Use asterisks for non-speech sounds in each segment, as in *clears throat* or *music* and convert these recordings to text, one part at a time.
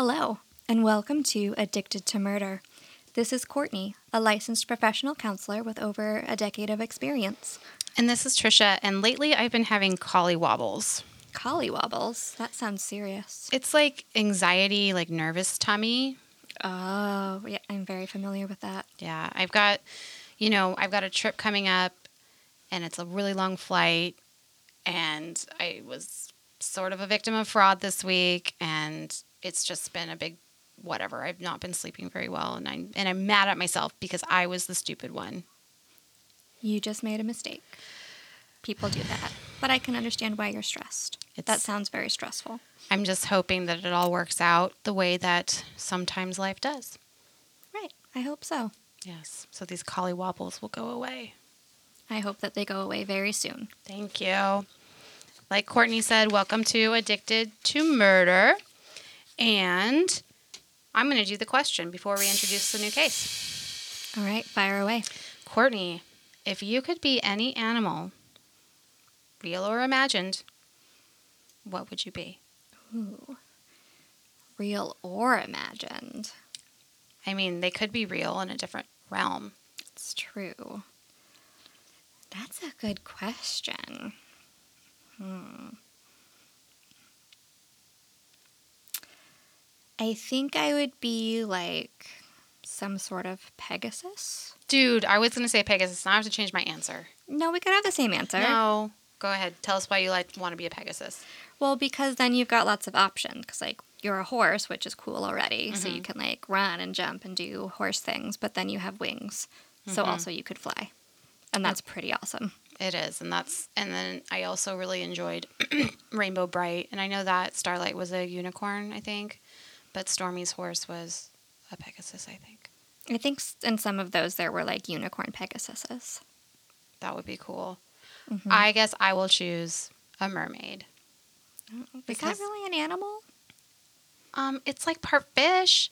Hello, and welcome to Addicted to Murder. This is Courtney, a licensed professional counselor with over a decade of experience. And this is Trisha, and lately I've been having collie wobbles. Collywobbles? That sounds serious. It's like anxiety, like nervous tummy. Oh, yeah, I'm very familiar with that. Yeah, I've got, you know, I've got a trip coming up, and it's a really long flight, and I was sort of a victim of fraud this week, and it's just been a big whatever. I've not been sleeping very well, and I'm and I'm mad at myself because I was the stupid one. You just made a mistake. People do that. But I can understand why you're stressed. that sounds very stressful. I'm just hoping that it all works out the way that sometimes life does. Right. I hope so. Yes. So these collie wobbles will go away. I hope that they go away very soon. Thank you. Like Courtney said, welcome to Addicted to Murder. And I'm going to do the question before we introduce the new case. All right, fire away. Courtney, if you could be any animal, real or imagined, what would you be? Ooh. Real or imagined? I mean, they could be real in a different realm. It's true. That's a good question. Hmm. I think I would be like some sort of Pegasus. Dude, I was going to say Pegasus. Now I have to change my answer. No, we could have the same answer. No. Go ahead. Tell us why you like want to be a Pegasus. Well, because then you've got lots of options. Because like you're a horse, which is cool already, so you can like run and jump and do horse things. But then you have wings, so also you could fly, and that's pretty awesome. It is, and that's and then I also really enjoyed *clears throat* Rainbow Brite, and I know that Starlight was a unicorn, I think, but Stormy's horse was a Pegasus, I think. I think in some of those there were like unicorn Pegasuses. That would be cool. Mm-hmm. I guess I will choose a mermaid. Is that really an animal? Um, it's like part fish.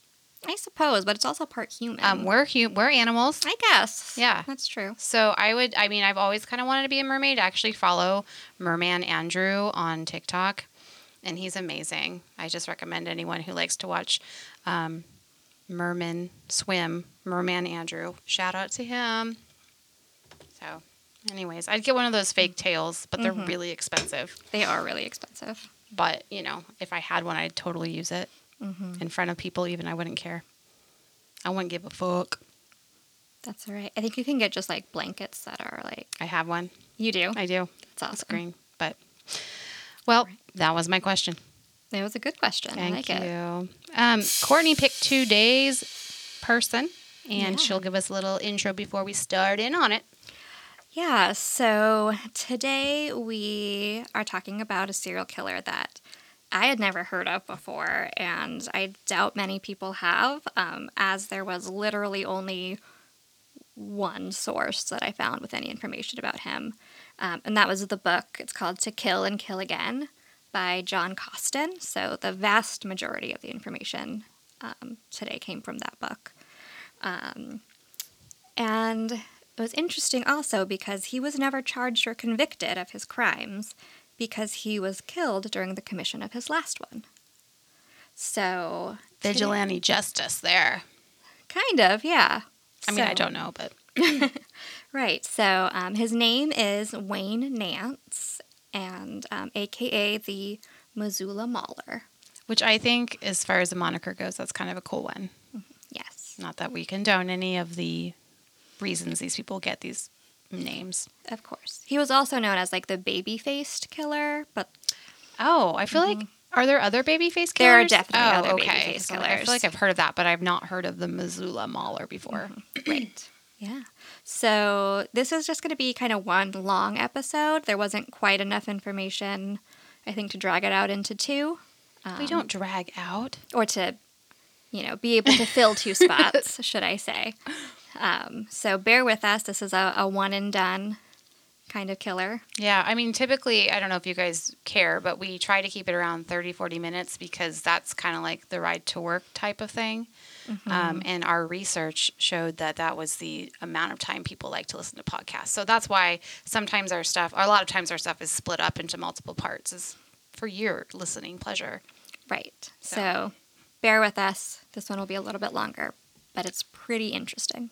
I suppose, but it's also part human. Um, we're hu- we're animals. I guess. Yeah. that's true. So I would, I mean, I've always kind of wanted to be a mermaid. I actually follow Merman Andrew on TikTok, and he's amazing. I just recommend anyone who likes to watch um, mermen swim, Merman Andrew. Shout out to him. So, anyways, I'd get one of those fake tails, but they're really expensive. They are really expensive. But you know, if I had one, I'd totally use it in front of people. Even I wouldn't care. I wouldn't give a fuck. That's all right. I think you can get just like blankets that are like I have one. you do. I do. It's awesome. It's green. But well, that was my question. It was a good question. Thank I like you. it. Um, Courtney picked today's person, and Yeah. she'll give us a little intro before we start in on it. Yeah, so today we are talking about a serial killer that I had never heard of before, and I doubt many people have, um, as there was literally only one source that I found with any information about him, um, and that was the book. It's called To Kill and Kill Again by John Coston. So the vast majority of the information um, today came from that book. Um, and it was interesting also because he was never charged or convicted of his crimes because he was killed during the commission of his last one. So, Vigilante justice there. kind of, yeah. I mean, I don't know, but *laughs* Right. So um, his name is Wayne Nance, and um, AKA the Missoula Mauler. which I think, as far as the moniker goes, that's kind of a cool one. Yes, Not that we condone any of the reasons these people get these names. of course. He was also known as like the baby faced killer, but Oh, I feel like are there other baby face Mm-hmm. There are definitely oh, other okay. baby-faced killers. I feel like I've heard of that, but I've not heard of the Missoula Mauler before. *clears throat* right. Yeah. So this is just going to be kind of one long episode. There wasn't quite enough information, I think, to drag it out into two. we Um, don't drag out. or to, you know, be able to fill two *laughs* spots, should I say. Um, so bear with us. This is a, a one and done kind of killer. Yeah, I mean, typically, I don't know if you guys care, but we try to keep it around 30, 40 minutes because that's kind of like the ride to work type of thing. Um, and our research showed that that was the amount of time people like to listen to podcasts. So that's why sometimes our stuff, or a lot of times our stuff is split up into multiple parts, is for your listening pleasure. Right. So, So- bear with us. This one will be a little bit longer, but it's pretty interesting.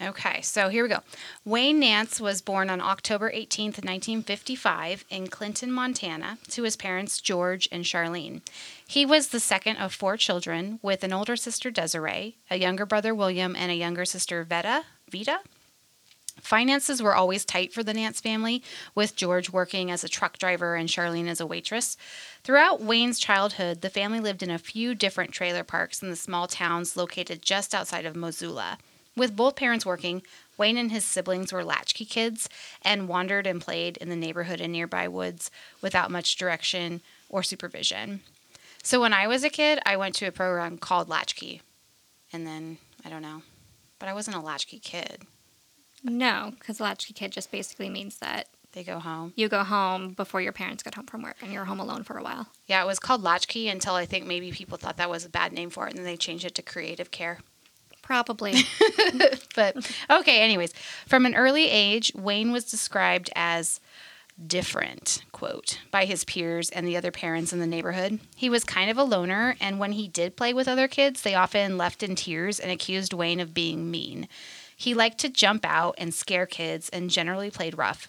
Okay, so here we go. Wayne Nance was born on October 18th, 1955, in Clinton, Montana, to his parents George and Charlene. He was the second of four children, with an older sister Desiree, a younger brother William, and a younger sister Veta. Vita. Finances were always tight for the Nance family, with George working as a truck driver and Charlene as a waitress. Throughout Wayne's childhood, the family lived in a few different trailer parks in the small towns located just outside of Missoula. With both parents working, Wayne and his siblings were latchkey kids and wandered and played in the neighborhood and nearby woods without much direction or supervision. So when I was a kid, I went to a program called Latchkey. And then, I don't know, but I wasn't a latchkey kid. No, because latchkey kid just basically means that They go home. you go home before your parents get home from work and you're home alone for a while. Yeah, it was called Latchkey until I think maybe people thought that was a bad name for it and then they changed it to Creative Care. Probably. *laughs* But okay, anyways, from an early age, Wayne was described as different, quote, by his peers and the other parents in the neighborhood. He was kind of a loner, and when he did play with other kids, they often left in tears and accused Wayne of being mean. He liked to jump out and scare kids and generally played rough.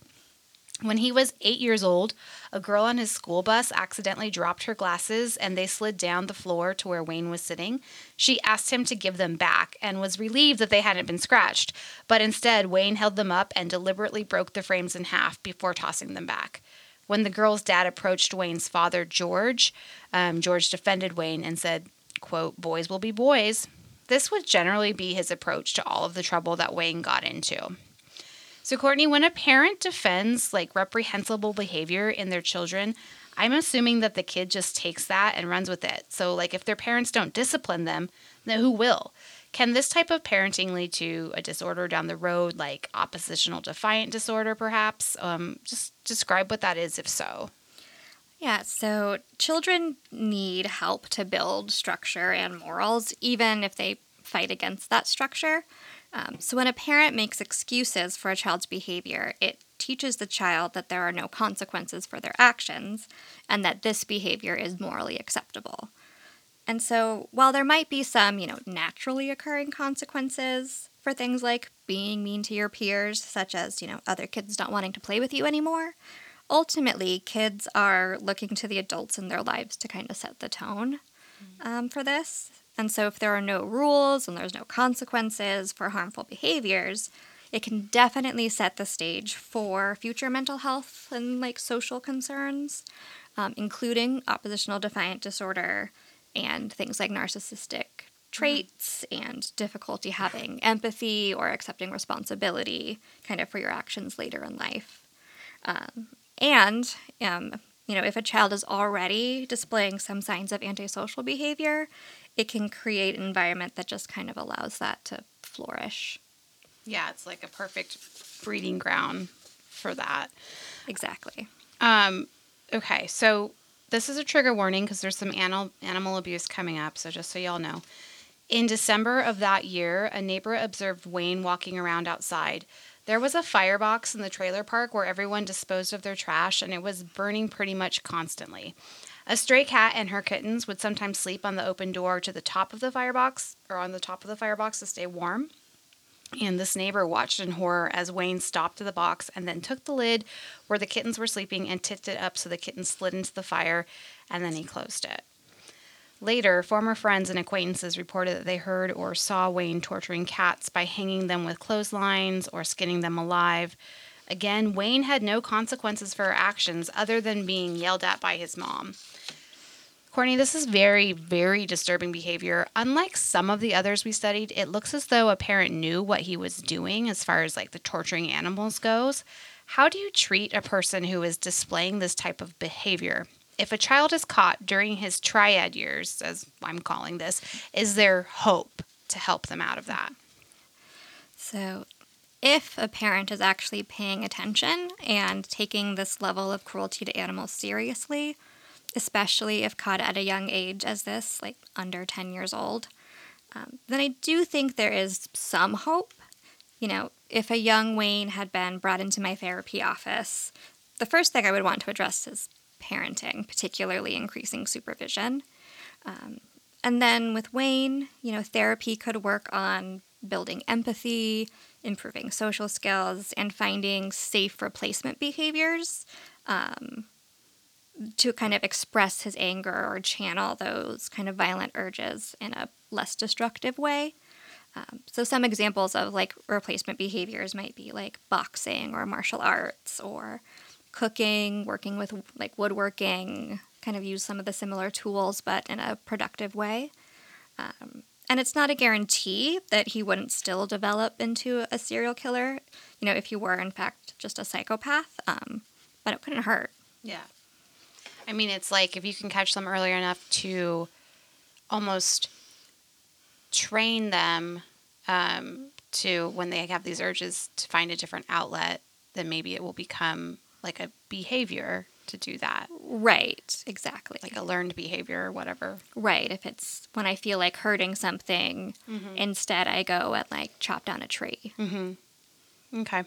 When he was eight years old, a girl on his school bus accidentally dropped her glasses and they slid down the floor to where Wayne was sitting. She asked him to give them back and was relieved that they hadn't been scratched, but instead, Wayne held them up and deliberately broke the frames in half before tossing them back. When the girl's dad approached Wayne's father, George, um, George defended Wayne and said, quote, boys will be boys. This would generally be his approach to all of the trouble that Wayne got into. So, Courtney, when a parent defends like reprehensible behavior in their children, I'm assuming that the kid just takes that and runs with it. So, like, if their parents don't discipline them, then who will? Can this type of parenting lead to a disorder down the road, like oppositional defiant disorder, perhaps? Um, just describe what that is, if so. Yeah, so children need help to build structure and morals, even if they fight against that structure. Um, so when a parent makes excuses for a child's behavior, it teaches the child that there are no consequences for their actions and that this behavior is morally acceptable. And so while there might be some, you know, naturally occurring consequences for things like being mean to your peers, such as, you know, other kids not wanting to play with you anymore, ultimately, kids are looking to the adults in their lives to kind of set the tone um, for this. And so, if there are no rules and there's no consequences for harmful behaviors, it can definitely set the stage for future mental health and like social concerns, um, including oppositional defiant disorder and things like narcissistic traits and difficulty having empathy or accepting responsibility kind of for your actions later in life. Um, and, um, you know, if a child is already displaying some signs of antisocial behavior, it can create an environment that just kind of allows that to flourish. Yeah, it's like a perfect breeding ground for that. Exactly. Um, okay, so this is a trigger warning because there's some animal animal abuse coming up. So just so y'all know, in December of that year, a neighbor observed Wayne walking around outside. There was a firebox in the trailer park where everyone disposed of their trash, and it was burning pretty much constantly. A stray cat and her kittens would sometimes sleep on the open door to the top of the firebox or on the top of the firebox to stay warm. And this neighbor watched in horror as Wayne stopped the box and then took the lid where the kittens were sleeping and tipped it up so the kittens slid into the fire and then he closed it. Later, former friends and acquaintances reported that they heard or saw Wayne torturing cats by hanging them with clotheslines or skinning them alive. Again, Wayne had no consequences for her actions other than being yelled at by his mom. Courtney, this is very, very disturbing behavior. Unlike some of the others we studied, it looks as though a parent knew what he was doing as far as like the torturing animals goes. How do you treat a person who is displaying this type of behavior? If a child is caught during his triad years, as I'm calling this, is there hope to help them out of that? So, if a parent is actually paying attention and taking this level of cruelty to animals seriously, especially if caught at a young age as this, like under 10 years old, um, then I do think there is some hope. You know, if a young Wayne had been brought into my therapy office, the first thing I would want to address is parenting, particularly increasing supervision. Um, and then with Wayne, you know, therapy could work on building empathy, improving social skills, and finding safe replacement behaviors um, to kind of express his anger or channel those kind of violent urges in a less destructive way. Um, so, some examples of like replacement behaviors might be like boxing or martial arts or cooking, working with like woodworking, kind of use some of the similar tools, but in a productive way. Um, and it's not a guarantee that he wouldn't still develop into a serial killer, you know, if he were in fact just a psychopath. Um, but it couldn't hurt. Yeah. I mean, it's like if you can catch them earlier enough to almost train them um, to when they have these urges to find a different outlet, then maybe it will become like a behavior to do that. Right, exactly. Like a learned behavior or whatever. Right. If it's when I feel like hurting something, mm-hmm. instead I go and like chop down a tree. Mm-hmm. Okay.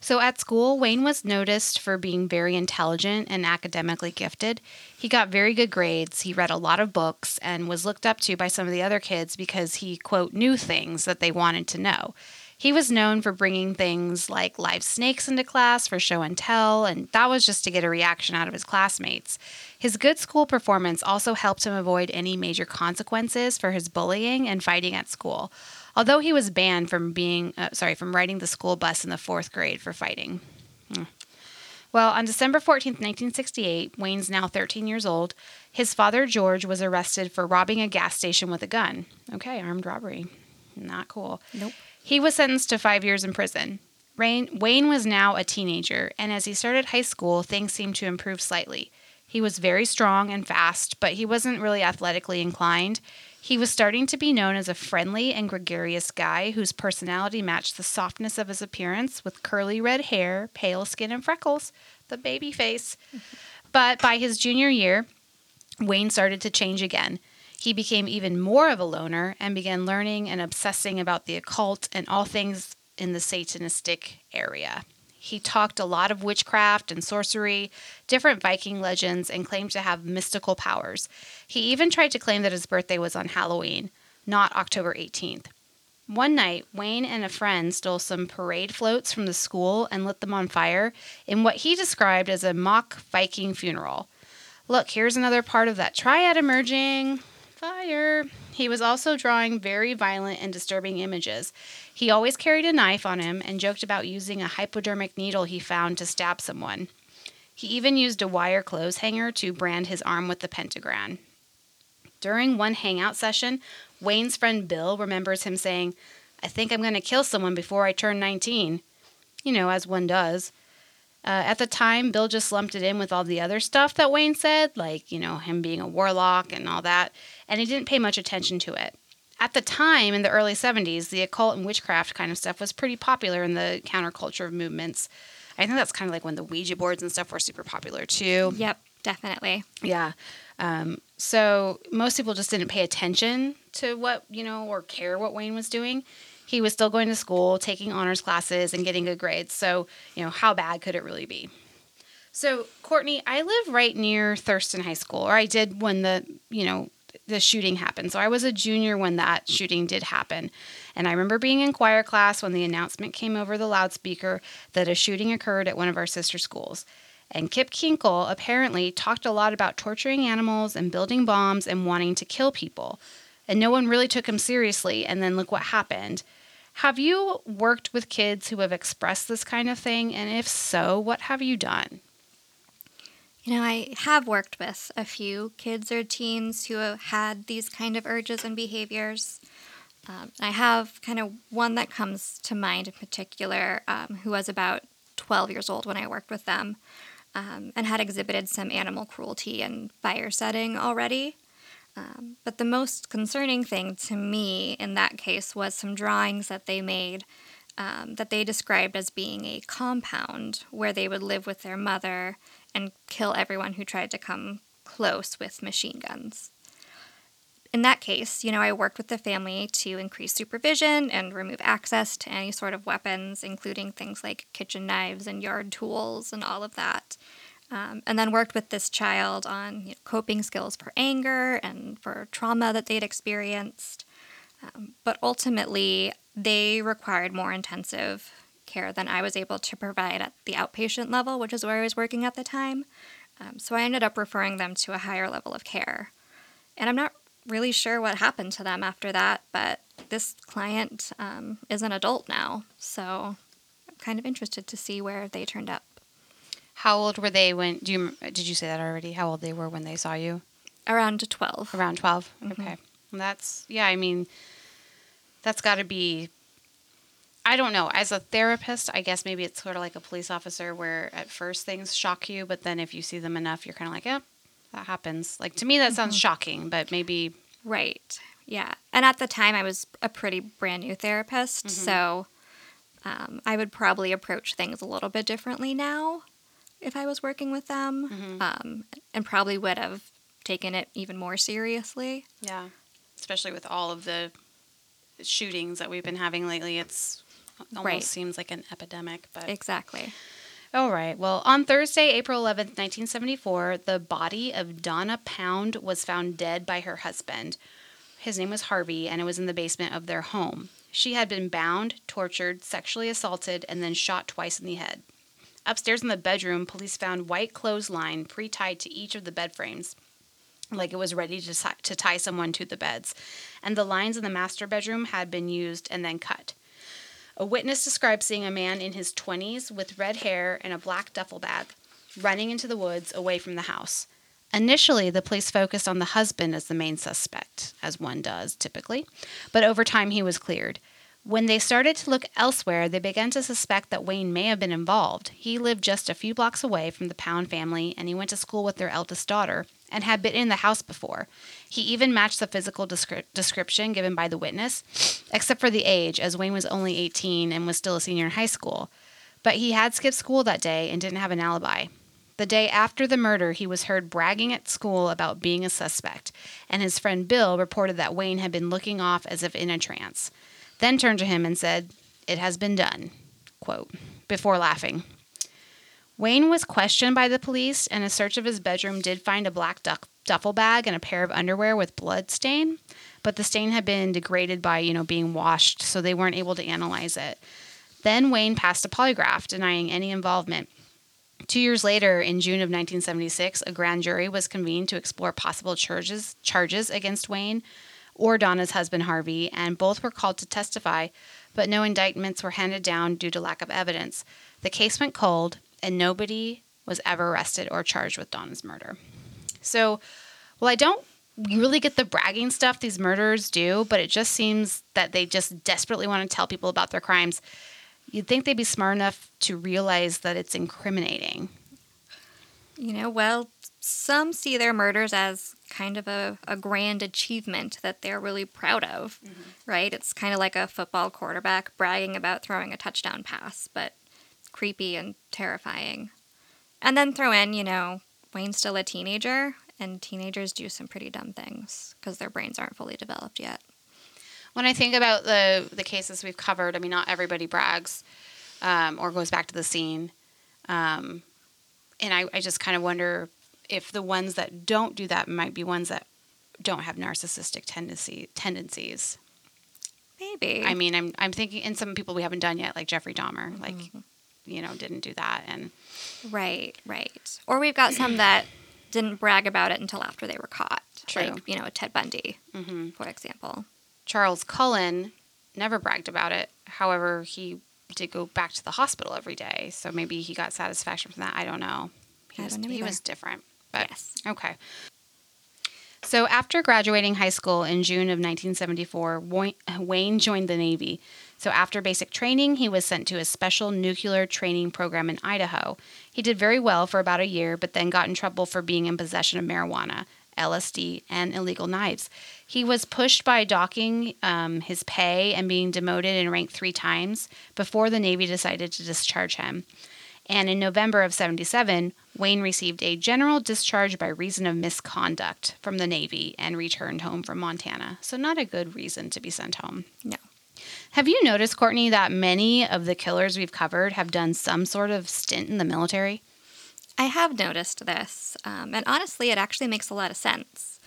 So at school, Wayne was noticed for being very intelligent and academically gifted. He got very good grades, he read a lot of books, and was looked up to by some of the other kids because he, quote, knew things that they wanted to know. He was known for bringing things like live snakes into class for show and tell, and that was just to get a reaction out of his classmates. His good school performance also helped him avoid any major consequences for his bullying and fighting at school, although he was banned from being uh, sorry from riding the school bus in the fourth grade for fighting. Hmm. Well, on December 14th, 1968, Wayne's now 13 years old, his father, George, was arrested for robbing a gas station with a gun. Okay, armed robbery. Not cool. Nope. He was sentenced to five years in prison. Rain, Wayne was now a teenager, and as he started high school, things seemed to improve slightly. He was very strong and fast, but he wasn't really athletically inclined. He was starting to be known as a friendly and gregarious guy whose personality matched the softness of his appearance with curly red hair, pale skin, and freckles, the baby face. *laughs* But by his junior year, Wayne started to change again. He became even more of a loner and began learning and obsessing about the occult and all things in the Satanistic area. He talked a lot of witchcraft and sorcery, different Viking legends, and claimed to have mystical powers. He even tried to claim that his birthday was on Halloween, not October 18th. One night, Wayne and a friend stole some parade floats from the school and lit them on fire in what he described as a mock Viking funeral. Look, here's another part of that triad emerging. Fire. He was also drawing very violent and disturbing images. He always carried a knife on him and joked about using a hypodermic needle he found to stab someone. He even used a wire clothes hanger to brand his arm with the pentagram. During one hangout session, Wayne's friend Bill remembers him saying, I think I'm going to kill someone before I turn 19. You know, as one does. Uh, at the time, Bill just lumped it in with all the other stuff that Wayne said, like, you know, him being a warlock and all that, and he didn't pay much attention to it. At the time, in the early 70s, the occult and witchcraft kind of stuff was pretty popular in the counterculture movements. I think that's kind of like when the Ouija boards and stuff were super popular too. Yep, definitely. Yeah. Um, so most people just didn't pay attention to what, you know, or care what Wayne was doing he was still going to school, taking honors classes, and getting good grades. So, you know, how bad could it really be? So, Courtney, I live right near Thurston High School, or I did when the, you know, the shooting happened. So I was a junior when that shooting did happen. And I remember being in choir class when the announcement came over the loudspeaker that a shooting occurred at one of our sister schools. And Kip Kinkel apparently talked a lot about torturing animals and building bombs and wanting to kill people. And no one really took him seriously. And then look what happened. Have you worked with kids who have expressed this kind of thing? And if so, what have you done? You know, I have worked with a few kids or teens who have had these kind of urges and behaviors. Um, I have kind of one that comes to mind in particular um, who was about 12 years old when I worked with them um, and had exhibited some animal cruelty and fire setting already. Um, but the most concerning thing to me in that case was some drawings that they made um, that they described as being a compound where they would live with their mother and kill everyone who tried to come close with machine guns. In that case, you know, I worked with the family to increase supervision and remove access to any sort of weapons, including things like kitchen knives and yard tools and all of that. Um, and then worked with this child on you know, coping skills for anger and for trauma that they'd experienced. Um, but ultimately, they required more intensive care than I was able to provide at the outpatient level, which is where I was working at the time. Um, so I ended up referring them to a higher level of care. And I'm not really sure what happened to them after that, but this client um, is an adult now. So I'm kind of interested to see where they turned up. How old were they when? Do you did you say that already? How old they were when they saw you? Around 12. Around 12 Okay, well, that's yeah. I mean, that's got to be. I don't know. As a therapist, I guess maybe it's sort of like a police officer, where at first things shock you, but then if you see them enough, you're kind of like, yeah, that happens. Like to me, that sounds shocking, but maybe Right. Yeah. And at the time, I was a pretty brand new therapist. So um, I would probably approach things a little bit differently now if I was working with them um, and probably would have taken it even more seriously. yeah, especially with all of the shootings that we've been having lately, it's it almost Right. seems like an epidemic. But Exactly. All right. Well, on Thursday, April 11th, 1974, the body of Donna Pound was found dead by her husband. His name was Harvey, and it was in the basement of their home. She had been bound, tortured, sexually assaulted, and then shot twice in the head. Upstairs in the bedroom, police found white clothesline pre tied to each of the bed frames, like it was ready to, to tie someone to the beds. And the lines in the master bedroom had been used and then cut. A witness described seeing a man in his 20s with red hair and a black duffel bag running into the woods away from the house. Initially, the police focused on the husband as the main suspect, as one does typically, but over time he was cleared. When they started to look elsewhere, they began to suspect that Wayne may have been involved. He lived just a few blocks away from the Pound family and he went to school with their eldest daughter and had been in the house before. He even matched the physical descri- description given by the witness, except for the age, as Wayne was only 18 and was still a senior in high school. But he had skipped school that day and didn't have an alibi. The day after the murder, he was heard bragging at school about being a suspect, and his friend Bill reported that Wayne had been looking off as if in a trance, then turned to him and said, It has been done, quote, before laughing. Wayne was questioned by the police, and a search of his bedroom did find a black duck, duffel bag and a pair of underwear with blood stain, but the stain had been degraded by, you know, being washed, so they weren't able to analyze it. Then Wayne passed a polygraph denying any involvement. Two years later, in June of 1976, a grand jury was convened to explore possible charges charges against Wayne or Donna's husband Harvey, and both were called to testify, but no indictments were handed down due to lack of evidence. The case went cold, and nobody was ever arrested or charged with Donna's murder. So, well, I don't really get the bragging stuff these murderers do, but it just seems that they just desperately want to tell people about their crimes. You'd think they'd be smart enough to realize that it's incriminating. You know, well, some see their murders as kind of a, a grand achievement that they're really proud of, mm-hmm. right? It's kind of like a football quarterback bragging about throwing a touchdown pass, but creepy and terrifying. And then throw in, you know, Wayne's still a teenager, and teenagers do some pretty dumb things because their brains aren't fully developed yet. When I think about the the cases we've covered, I mean, not everybody brags um, or goes back to the scene, um, and I, I just kind of wonder if the ones that don't do that might be ones that don't have narcissistic tendency tendencies. Maybe. I mean, I'm I'm thinking, and some people we haven't done yet, like Jeffrey Dahmer, like you know, didn't do that, and Right, right. Or we've got some that didn't brag about it until after they were caught. True. Like, you know, Ted Bundy, Mhm. for example. Charles Cullen never bragged about it. However, he did go back to the hospital every day, so maybe he got satisfaction from that. I don't know. He I was, know he was different, but yes. okay. So after graduating high school in June of 1974, Wayne- Wayne joined the Navy. So after basic training, he was sent to a special nuclear training program in Idaho. He did very well for about a year, but then got in trouble for being in possession of marijuana, LSD, and illegal knives. He was pushed by docking um, his pay and being demoted and ranked three times before the Navy decided to discharge him. And in November of 77, Wayne received a general discharge by reason of misconduct from the Navy and returned home from Montana. So, not a good reason to be sent home. No. Have you noticed, Courtney, that many of the killers we've covered have done some sort of stint in the military? I have noticed this, um, and honestly, it actually makes a lot of sense.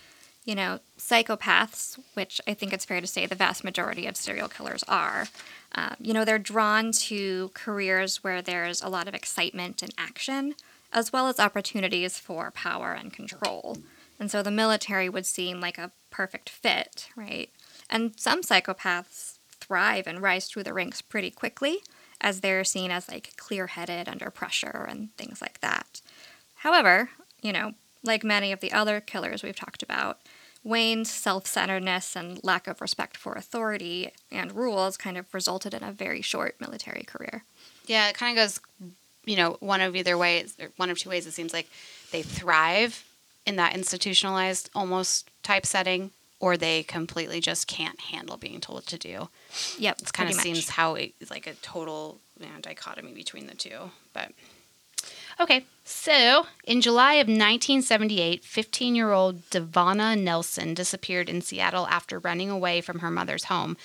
You know, psychopaths, which I think it's fair to say the vast majority of serial killers are, um, you know, they're drawn to careers where there's a lot of excitement and action, as well as opportunities for power and control. And so the military would seem like a perfect fit, right? And some psychopaths thrive and rise through the ranks pretty quickly as they're seen as like clear headed under pressure and things like that. However, you know, like many of the other killers we've talked about, Wayne's self centeredness and lack of respect for authority and rules kind of resulted in a very short military career. Yeah, it kind of goes, you know, one of either ways, or one of two ways. It seems like they thrive in that institutionalized almost type setting, or they completely just can't handle being told what to do. Yep, It kind of much. seems how it's like a total you know, dichotomy between the two. But okay, so in July of 1978, 15 year old Devonna Nelson disappeared in Seattle after running away from her mother's home.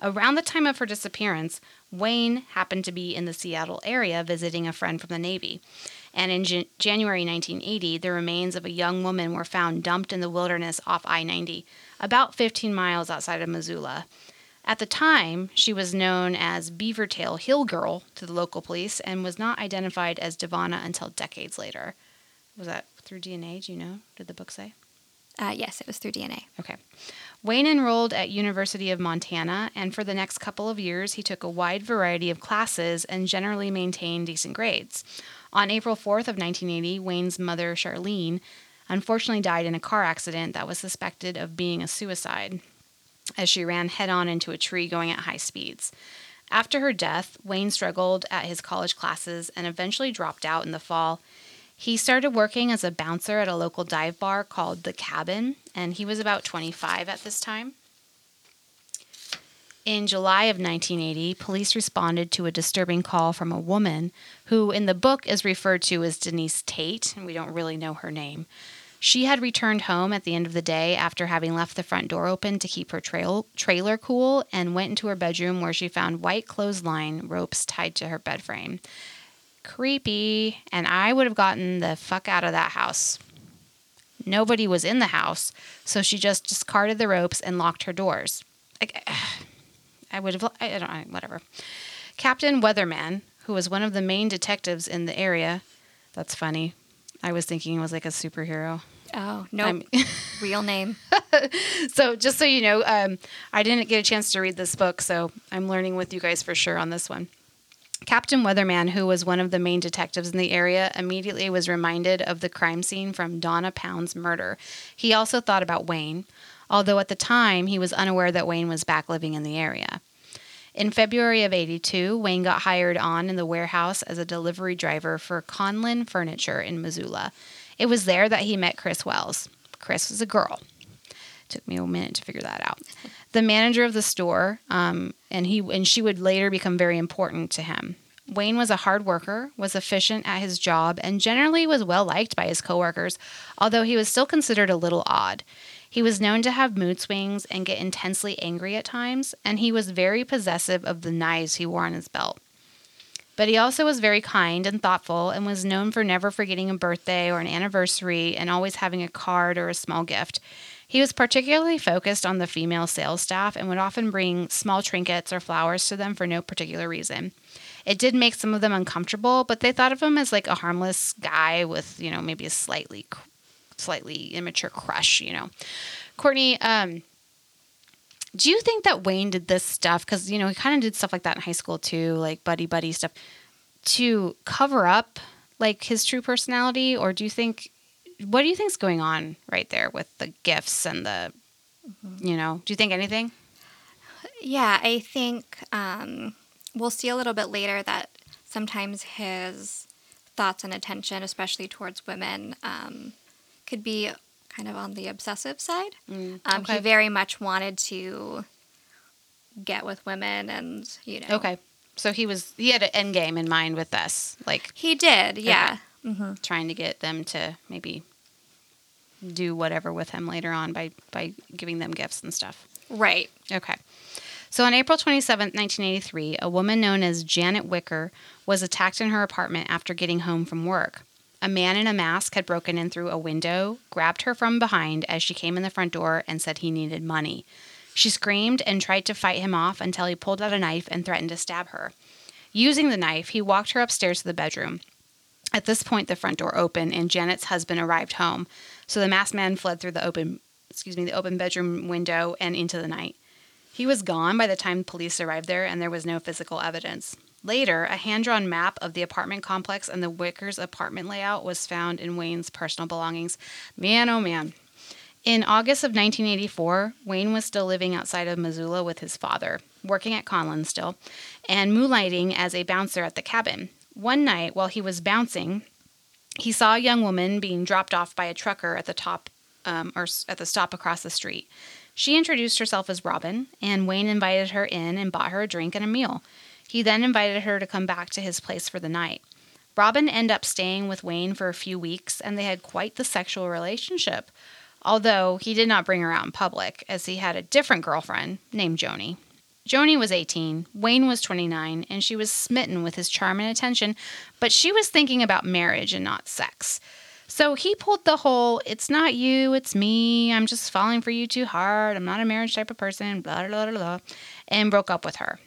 Around the time of her disappearance, Wayne happened to be in the Seattle area visiting a friend from the Navy. And in Jan- January 1980, the remains of a young woman were found dumped in the wilderness off I 90, about 15 miles outside of Missoula. At the time, she was known as Beavertail Hill Girl to the local police and was not identified as Devonna until decades later. Was that through DNA? Do you know? Did the book say? Uh, yes, it was through DNA. Okay. Wayne enrolled at University of Montana, and for the next couple of years, he took a wide variety of classes and generally maintained decent grades. On April 4th of 1980, Wayne's mother, Charlene, unfortunately died in a car accident that was suspected of being a suicide as she ran head-on into a tree going at high speeds. After her death, Wayne struggled at his college classes and eventually dropped out in the fall. He started working as a bouncer at a local dive bar called The Cabin, and he was about 25 at this time. In July of 1980, police responded to a disturbing call from a woman who, in the book, is referred to as Denise Tate, and we don't really know her name. She had returned home at the end of the day after having left the front door open to keep her trail, trailer cool and went into her bedroom where she found white clothesline ropes tied to her bed frame. Creepy, and I would have gotten the fuck out of that house. Nobody was in the house, so she just discarded the ropes and locked her doors. I, *sighs* I would have, I don't know, whatever. Captain Weatherman, who was one of the main detectives in the area, that's funny. I was thinking he was like a superhero. Oh, no, I'm- *laughs* real name. So, just so you know, um, I didn't get a chance to read this book, so I'm learning with you guys for sure on this one. Captain Weatherman, who was one of the main detectives in the area, immediately was reminded of the crime scene from Donna Pound's murder. He also thought about Wayne, although at the time he was unaware that Wayne was back living in the area. In February of 82, Wayne got hired on in the warehouse as a delivery driver for Conlin Furniture in Missoula. It was there that he met Chris Wells. Chris was a girl. Took me a minute to figure that out. The manager of the store, um, and he and she would later become very important to him. Wayne was a hard worker, was efficient at his job, and generally was well liked by his coworkers, although he was still considered a little odd. He was known to have mood swings and get intensely angry at times, and he was very possessive of the knives he wore on his belt. But he also was very kind and thoughtful and was known for never forgetting a birthday or an anniversary and always having a card or a small gift. He was particularly focused on the female sales staff and would often bring small trinkets or flowers to them for no particular reason. It did make some of them uncomfortable, but they thought of him as like a harmless guy with, you know, maybe a slightly slightly immature crush, you know. Courtney, um do you think that Wayne did this stuff cuz you know, he kind of did stuff like that in high school too, like buddy buddy stuff to cover up like his true personality or do you think what do you think's going on right there with the gifts and the you know, do you think anything? Yeah, I think um, we'll see a little bit later that sometimes his thoughts and attention, especially towards women, um, could be kind of on the obsessive side. Mm, Um, okay. He very much wanted to get with women, and you know, Okay. So he was he had an end game in mind with this, like he did. Yeah, trying to get them to maybe do whatever with him later on by by giving them gifts and stuff. right. Okay. So on April 27th, 1983, a woman known as Janet Wicker was attacked in her apartment after getting home from work. A man in a mask had broken in through a window, grabbed her from behind as she came in the front door, and said he needed money. She screamed and tried to fight him off until he pulled out a knife and threatened to stab her. Using the knife, he walked her upstairs to the bedroom. At this point, the front door opened and Janet's husband arrived home. So the masked man fled through the open, excuse me, the open bedroom window and into the night. He was gone by the time police arrived there, and there was no physical evidence. Later, a hand drawn map of the apartment complex and the Wickers apartment layout was found in Wayne's personal belongings. Man, oh man. In August of 1984, Wayne was still living outside of Missoula with his father, working at Conlin still, and moonlighting as a bouncer at the cabin. One night, while he was bouncing, he saw a young woman being dropped off by a trucker at the top um, or at the stop across the street. She introduced herself as Robin, and Wayne invited her in and bought her a drink and a meal. He then invited her to come back to his place for the night. Robin ended up staying with Wayne for a few weeks, and they had quite the sexual relationship, although he did not bring her out in public, as he had a different girlfriend named Joni. Joni was 18, Wayne was 29, and she was smitten with his charm and attention, but she was thinking about marriage and not sex. So he pulled the whole, it's not you, it's me, I'm just falling for you too hard, I'm not a marriage type of person, blah, blah, blah, blah, and broke up with her.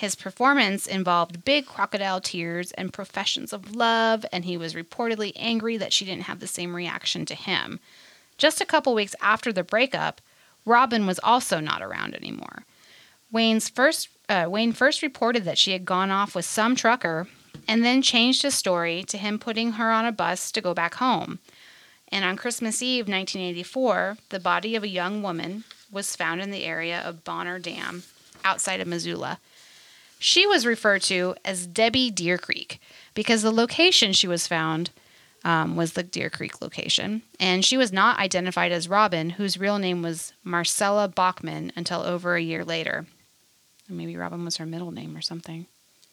His performance involved big crocodile tears and professions of love, and he was reportedly angry that she didn't have the same reaction to him. Just a couple weeks after the breakup, Robin was also not around anymore. Wayne's first uh, Wayne first reported that she had gone off with some trucker and then changed his story to him putting her on a bus to go back home. And on Christmas Eve 1984, the body of a young woman was found in the area of Bonner Dam outside of Missoula. She was referred to as Debbie Deer Creek because the location she was found um, was the Deer Creek location. And she was not identified as Robin, whose real name was Marcella Bachman, until over a year later. Maybe Robin was her middle name or something.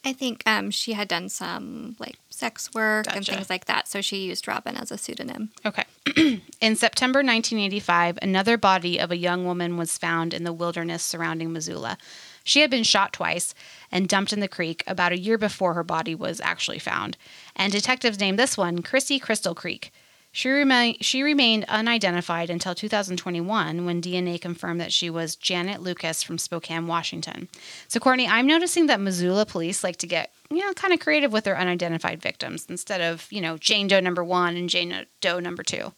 I think um, she had done some like sex work and things like that, so she used Robin as a pseudonym. Okay. *clears throat* in September 1985, another body of a young woman was found in the wilderness surrounding Missoula. She had been shot twice and dumped in the creek about a year before her body was actually found. And detectives named this one Chrissy Crystal Creek. She, remain, she remained unidentified until 2021 when DNA confirmed that she was Janet Lucas from Spokane, Washington. So, Courtney, I'm noticing that Missoula police like to get, you know, kind of creative with their unidentified victims instead of, you know, Jane Doe number one and Jane Doe number two.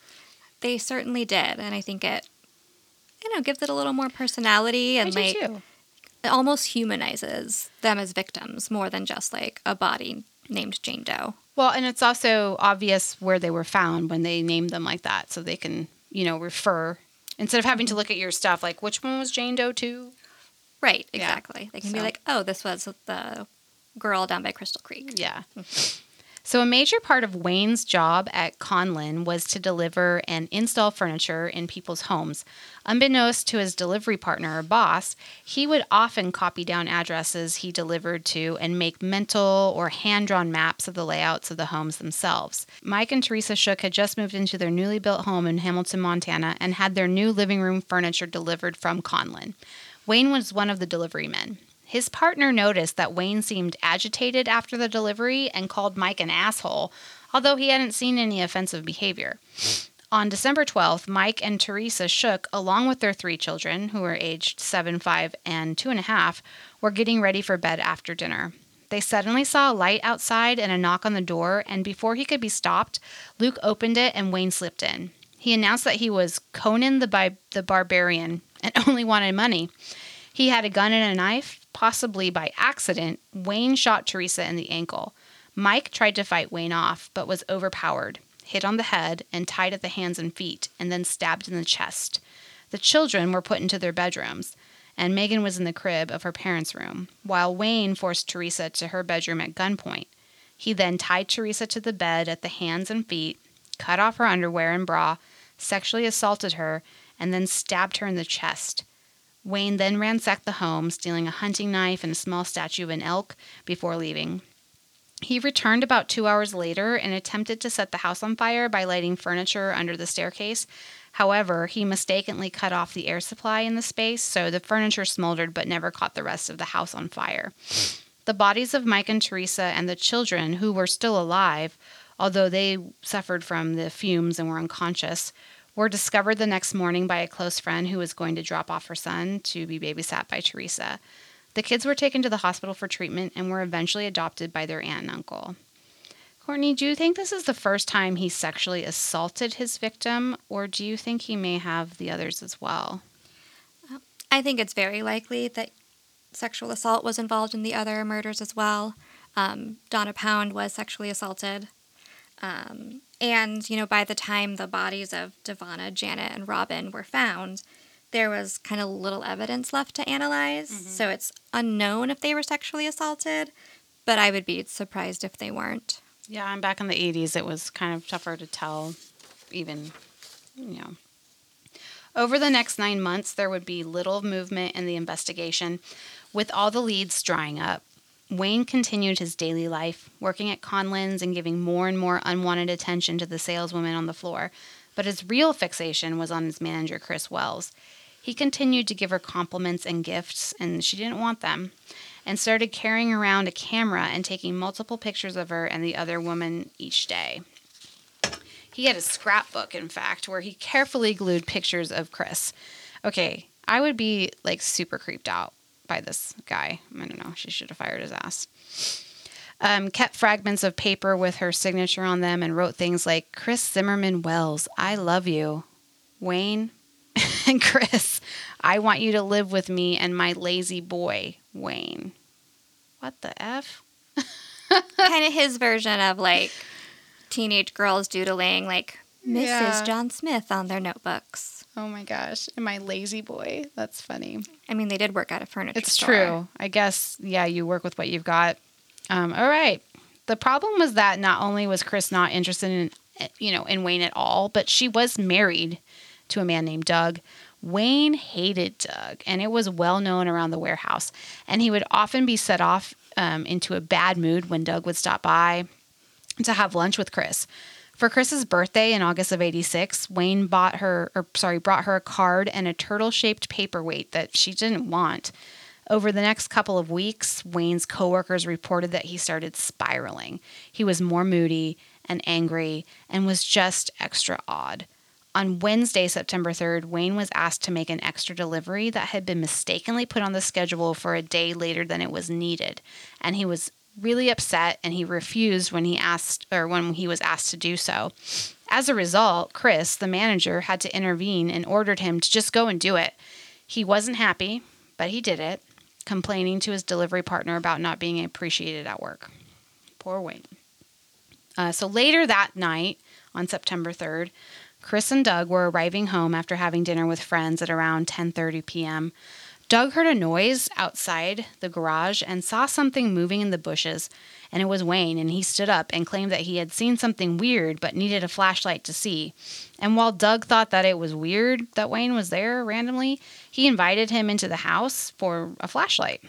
They certainly did, and I think it, you know, gives it a little more personality and like too. It almost humanizes them as victims more than just like a body named Jane Doe. Well, and it's also obvious where they were found when they named them like that, so they can, you know, refer instead of having to look at your stuff like which one was Jane Doe two. Right, Yeah, exactly. They can be like, oh, this was the girl down by Crystal Creek. Yeah. Mm-hmm. So, a major part of Wayne's job at Conlin was to deliver and install furniture in people's homes. Unbeknownst to his delivery partner or boss, he would often copy down addresses he delivered to and make mental or hand drawn maps of the layouts of the homes themselves. Mike and Teresa Shook had just moved into their newly built home in Hamilton, Montana, and had their new living room furniture delivered from Conlin. Wayne was one of the delivery men. His partner noticed that Wayne seemed agitated after the delivery and called Mike an asshole, although he hadn't seen any offensive behavior. On December 12th, Mike and Teresa Shook, along with their three children, who were aged 7, 5, and 2.5, were getting ready for bed after dinner. They suddenly saw a light outside and a knock on the door, and before he could be stopped, Luke opened it and Wayne slipped in. He announced that he was Conan the, Bi- the Barbarian and *laughs* only wanted money. He had a gun and a knife. Possibly by accident, Wayne shot Teresa in the ankle. Mike tried to fight Wayne off, but was overpowered, hit on the head, and tied at the hands and feet, and then stabbed in the chest. The children were put into their bedrooms, and Megan was in the crib of her parents' room, while Wayne forced Teresa to her bedroom at gunpoint. He then tied Teresa to the bed at the hands and feet, cut off her underwear and bra, sexually assaulted her, and then stabbed her in the chest. Wayne then ransacked the home, stealing a hunting knife and a small statue of an elk before leaving. He returned about two hours later and attempted to set the house on fire by lighting furniture under the staircase. However, he mistakenly cut off the air supply in the space, so the furniture smoldered but never caught the rest of the house on fire. The bodies of Mike and Teresa and the children, who were still alive, although they suffered from the fumes and were unconscious, were discovered the next morning by a close friend who was going to drop off her son to be babysat by Teresa. The kids were taken to the hospital for treatment and were eventually adopted by their aunt and uncle. Courtney, do you think this is the first time he sexually assaulted his victim, or do you think he may have the others as well? I think it's very likely that sexual assault was involved in the other murders as well. Um, Donna Pounds was sexually assaulted. Um, and, you know, by the time the bodies of Devonna, Janet, and Robin were found, there was kind of little evidence left to analyze. Mm-hmm. So it's unknown if they were sexually assaulted, but I would be surprised if they weren't. Yeah, I'm back in the 80s. It was kind of tougher to tell, even, you know. Over the next nine months, there would be little movement in the investigation, with all the leads drying up. Wayne continued his daily life, working at Conlins and giving more and more unwanted attention to the saleswoman on the floor. But his real fixation was on his manager, Chris Wells. He continued to give her compliments and gifts, and she didn't want them, and started carrying around a camera and taking multiple pictures of her and the other woman each day. He had a scrapbook, in fact, where he carefully glued pictures of Chris. Okay, I would be like super creeped out by this guy. I don't know. She should have fired his ass. Um, kept fragments of paper with her signature on them and wrote things like Chris Zimmerman Wells, I love you. Wayne *laughs* and Chris, I want you to live with me and my La-Z-Boy, Wayne. What the F? *laughs* kind of his version of like teenage girls doodling like Mrs. Yeah. John Smith on their notebooks. Oh my gosh. And my La-Z-Boy. That's funny. I mean, they did work at a furniture it's store. true. I guess, yeah, you work with what you've got. Um, all right. The problem was that not only was Chris not interested in, you know, in Wayne at all, but she was married to a man named Doug. Wayne hated Doug, and it was well known around the warehouse. And he would often be set off um, into a bad mood when Doug would stop by to have lunch with Chris. For Chris's birthday in August of 86, Wayne bought her or sorry, brought her a card and a turtle-shaped paperweight that she didn't want. Over the next couple of weeks, Wayne's coworkers reported that he started spiraling. He was more moody and angry and was just extra odd. On Wednesday, September 3rd, Wayne was asked to make an extra delivery that had been mistakenly put on the schedule for a day later than it was needed, and he was really upset and he refused when he asked or when he was asked to do so. As a result, Chris, the manager, had to intervene and ordered him to just go and do it. He wasn't happy, but he did it, complaining to his delivery partner about not being appreciated at work. Poor Wayne. Uh, so later that night, on September 3rd, Chris and Doug were arriving home after having dinner with friends at around 10:30 p.m. Doug heard a noise outside the garage and saw something moving in the bushes, and it was Wayne, and he stood up and claimed that he had seen something weird but needed a flashlight to see. And while Doug thought that it was weird that Wayne was there randomly, he invited him into the house for a flashlight.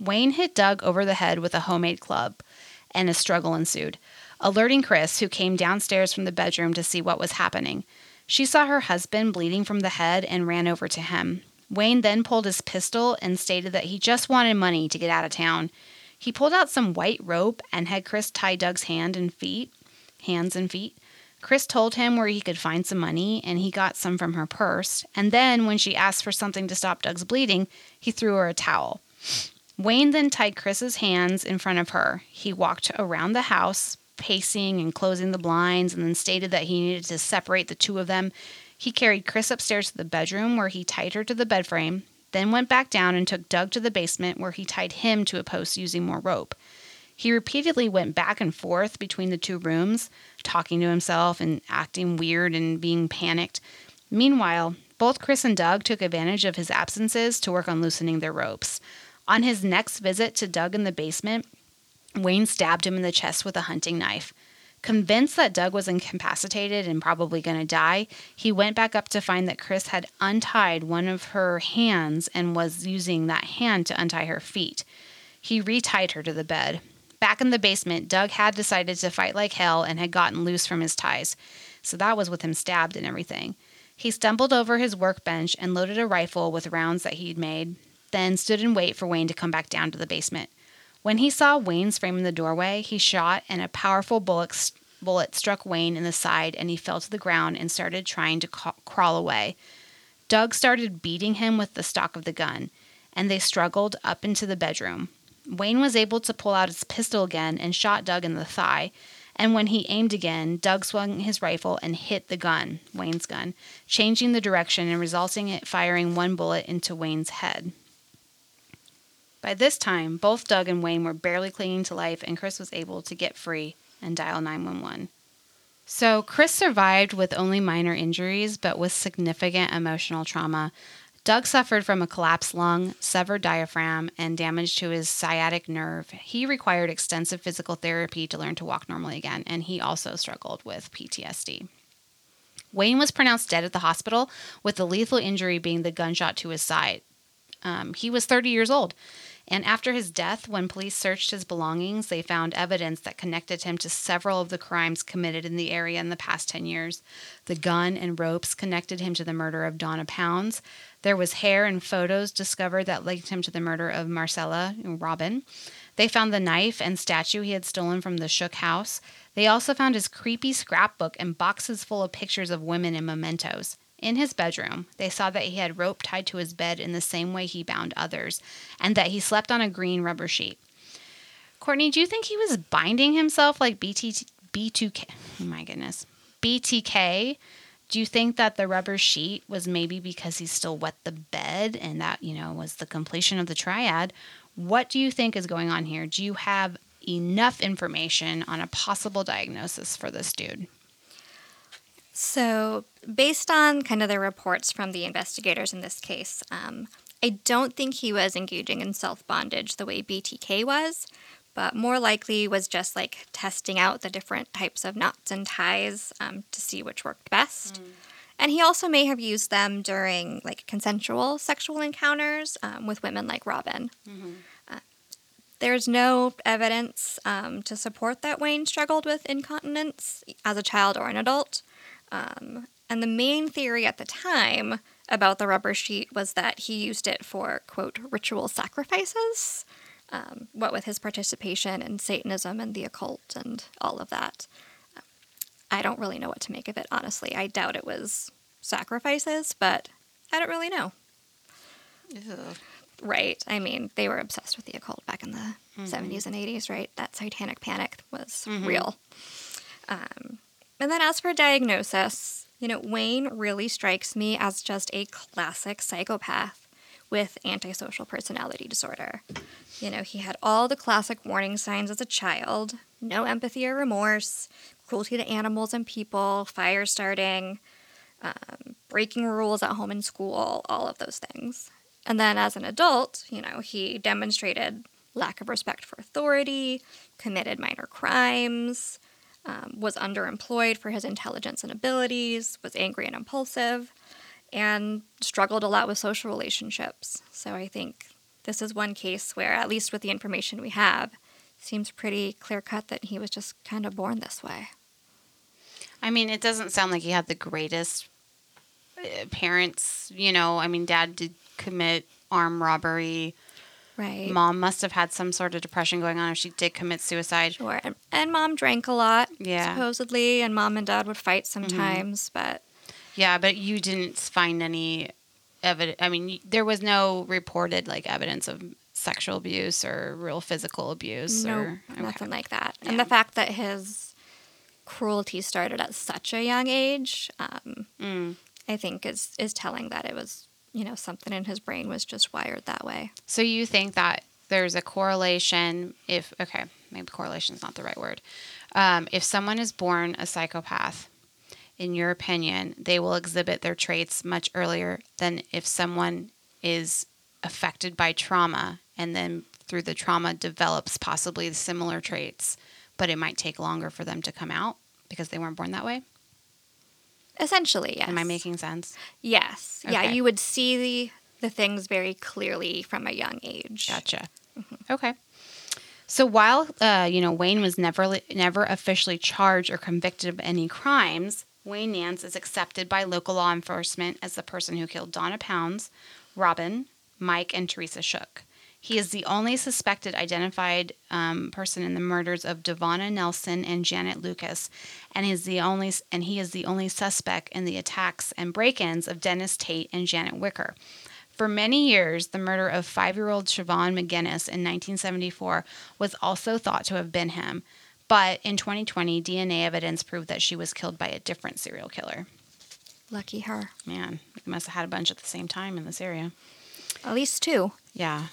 Wayne hit Doug over the head with a homemade club, and a struggle ensued, alerting Chris, who came downstairs from the bedroom to see what was happening. She saw her husband bleeding from the head and ran over to him. Wayne then pulled his pistol and stated that he just wanted money to get out of town. He pulled out some white rope and had Chris tie Doug's hand and feet, hands and feet. Chris told him where he could find some money, and he got some from her purse. And then, when she asked for something to stop Doug's bleeding, he threw her a towel. Wayne then tied Chris's hands in front of her. He walked around the house, pacing and closing the blinds, and then stated that he needed to separate the two of them he carried Chris upstairs to the bedroom where he tied her to the bed frame, then went back down and took Doug to the basement where he tied him to a post using more rope. He repeatedly went back and forth between the two rooms, talking to himself and acting weird and being panicked. Meanwhile, both Chris and Doug took advantage of his absences to work on loosening their ropes. On his next visit to Doug in the basement, Wayne stabbed him in the chest with a hunting knife. Convinced that Doug was incapacitated and probably going to die, he went back up to find that Chris had untied one of her hands and was using that hand to untie her feet. He retied her to the bed. Back in the basement, Doug had decided to fight like hell and had gotten loose from his ties. So that was with him stabbed and everything. He stumbled over his workbench and loaded a rifle with rounds that he'd made, then stood in wait for Wayne to come back down to the basement. When he saw Wayne's frame in the doorway, he shot, and a powerful bullet, bullet struck Wayne in the side and he fell to the ground and started trying to ca- crawl away. Doug started beating him with the stock of the gun, and they struggled up into the bedroom. Wayne was able to pull out his pistol again and shot Doug in the thigh. And when he aimed again, Doug swung his rifle and hit the gun, Wayne's gun, changing the direction and resulting in firing one bullet into Wayne's head. By this time, both Doug and Wayne were barely clinging to life, and Chris was able to get free and dial 911. So, Chris survived with only minor injuries, but with significant emotional trauma. Doug suffered from a collapsed lung, severed diaphragm, and damage to his sciatic nerve. He required extensive physical therapy to learn to walk normally again, and he also struggled with PTSD. Wayne was pronounced dead at the hospital, with the lethal injury being the gunshot to his side. Um, he was 30 years old. And after his death, when police searched his belongings, they found evidence that connected him to several of the crimes committed in the area in the past 10 years. The gun and ropes connected him to the murder of Donna Pounds. There was hair and photos discovered that linked him to the murder of Marcella Robin. They found the knife and statue he had stolen from the Shook house. They also found his creepy scrapbook and boxes full of pictures of women and mementos. In his bedroom, they saw that he had rope tied to his bed in the same way he bound others, and that he slept on a green rubber sheet. Courtney, do you think he was binding himself like BT, B2K? Oh my goodness. BTK? Do you think that the rubber sheet was maybe because he still wet the bed and that, you know, was the completion of the triad? What do you think is going on here? Do you have enough information on a possible diagnosis for this dude? So, based on kind of the reports from the investigators in this case, um, I don't think he was engaging in self bondage the way BTK was, but more likely was just like testing out the different types of knots and ties um, to see which worked best. Mm. And he also may have used them during like consensual sexual encounters um, with women like Robin. Mm-hmm. Uh, there's no evidence um, to support that Wayne struggled with incontinence as a child or an adult. Um, and the main theory at the time about the rubber sheet was that he used it for, quote, ritual sacrifices, um, what with his participation in Satanism and the occult and all of that. I don't really know what to make of it, honestly. I doubt it was sacrifices, but I don't really know. Ugh. Right. I mean, they were obsessed with the occult back in the mm-hmm. 70s and 80s, right? That satanic panic was mm-hmm. real. Um, and then as for diagnosis, you know, Wayne really strikes me as just a classic psychopath with antisocial personality disorder. You know, he had all the classic warning signs as a child no empathy or remorse, cruelty to animals and people, fire starting, um, breaking rules at home and school, all of those things. And then as an adult, you know, he demonstrated lack of respect for authority, committed minor crimes, um, was underemployed for his intelligence and abilities, was angry and impulsive, and struggled a lot with social relationships. So I think this is one case where, at least with the information we have, seems pretty clear cut that he was just kind of born this way. I mean, it doesn't sound like he had the greatest uh, parents. You know, I mean, dad did commit armed robbery. Right. Mom must have had some sort of depression going on if she did commit suicide. Sure. And, and mom drank a lot, yeah. supposedly, and mom and dad would fight mm-hmm. sometimes, mm-hmm. but. Yeah, but you didn't find any evidence. I mean, there was no reported like evidence of sexual abuse or real physical abuse no, or okay. nothing like that. Yeah. And the fact that his cruelty started at such a young age, um, mm. I think is is telling that it was you know, something in his brain was just wired that way. So you think that there's a correlation if, okay, maybe correlation is not the right word. Um, if someone is born a psychopath, in your opinion, they will exhibit their traits much earlier than if someone is affected by trauma and then through the trauma develops possibly similar traits, but it might take longer for them to come out because they weren't born that way? Essentially, yes. Am I making sense? Yes. Okay. Yeah, you would see the, the things very clearly from a young age. Gotcha. Mm-hmm. Okay. So while uh, you know Wayne was never never officially charged or convicted of any crimes, Wayne Nance is accepted by local law enforcement as the person who killed Donna Pounds, Robin, Mike, and Teresa Shook. He is the only suspected identified um, person in the murders of Devonna Nelson and Janet Lucas, and is the only and he is the only suspect in the attacks and break-ins of Dennis Tate and Janet Wicker. For many years, the murder of five-year-old Siobhan McGuinness in 1974 was also thought to have been him, but in 2020, DNA evidence proved that she was killed by a different serial killer. Lucky her. Man, we must have had a bunch at the same time in this area. At least two. Yeah.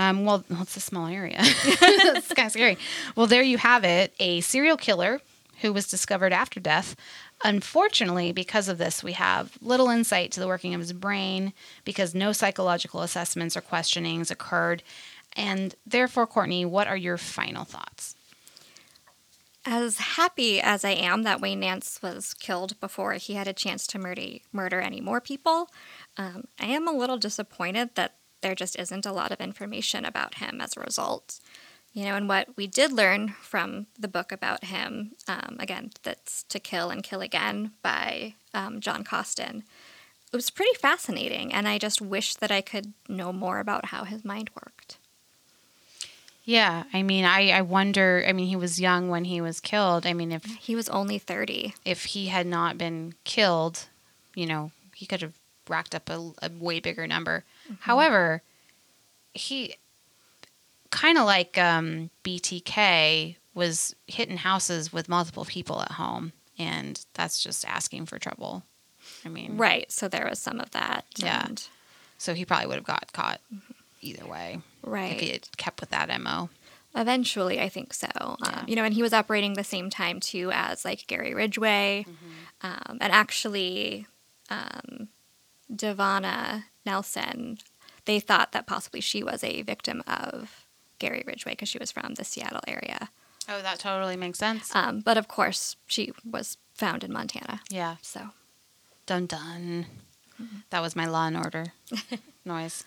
Um, well, well, it's a small area. *laughs* it's kind of scary. Well, there you have it a serial killer who was discovered after death. Unfortunately, because of this, we have little insight to the working of his brain because no psychological assessments or questionings occurred. And therefore, Courtney, what are your final thoughts? As happy as I am that Wayne Nance was killed before he had a chance to murder, murder any more people, um, I am a little disappointed that there just isn't a lot of information about him as a result. You know, and what we did learn from the book about him, um, again, that's To Kill and Kill Again by um, John Coston, it was pretty fascinating. And I just wish that I could know more about how his mind worked. Yeah, I mean, I, I wonder. I mean, he was young when he was killed. I mean, if He was only 30. if he had not been killed, you know, he could have racked up a, a way bigger number. However, he kind of like um, BTK was hitting houses with multiple people at home, and that's just asking for trouble. I mean, Right. So there was some of that. Yeah. and- So he probably would have got caught either way right. if he had kept with that mo. Eventually, I think so. Yeah. Um, you know, and he was operating the same time too as like Gary Ridgway, um, and actually, um, Devonna Nelson. They thought that possibly she was a victim of Gary Ridgway because she was from the Seattle area. Oh, that totally makes sense. Um, but of course, she was found in Montana. yeah. So Dun dun. That was my Law and Order *laughs* noise.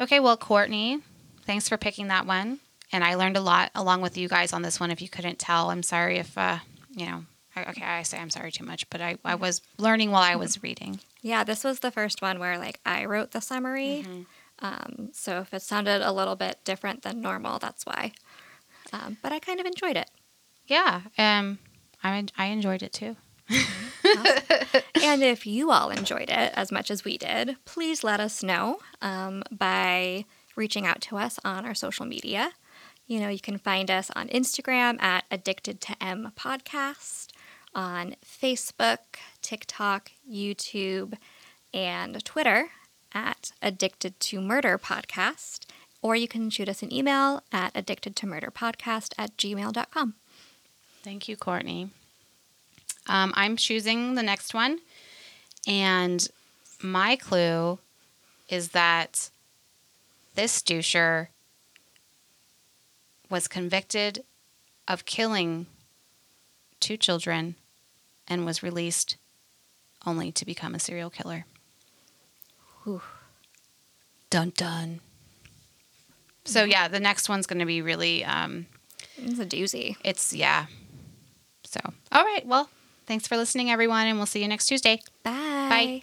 Okay, well, Courtney, thanks for picking that one. And I learned a lot along with you guys on this one. If you couldn't tell, I'm sorry if, uh, you know, okay, I say I'm sorry too much, but I, I was learning while I was reading. yeah, this was the first one where like I wrote the summary. Um, so if it sounded a little bit different than normal, that's why. Um, but I kind of enjoyed it. Yeah, um, I, I enjoyed it too. *laughs* and if you all enjoyed it as much as we did, please let us know um, by reaching out to us on our social media. You know, you can find us on Instagram at Addicted to M Podcast, on Facebook, TikTok, YouTube, and Twitter at Addicted to Murder Podcast. Or you can shoot us an email at addictedtomurderpodcast at gmail.com. Thank you, Courtney. Um, I'm choosing the next one, and my clue is that this doucher was convicted of killing two children and was released only to become a serial killer. Whew. Dun dun. So yeah, the next one's going to be really um, It's a doozy. it's yeah. So, all right. Well, thanks for listening, everyone, and we'll see you next Tuesday. Bye. Bye.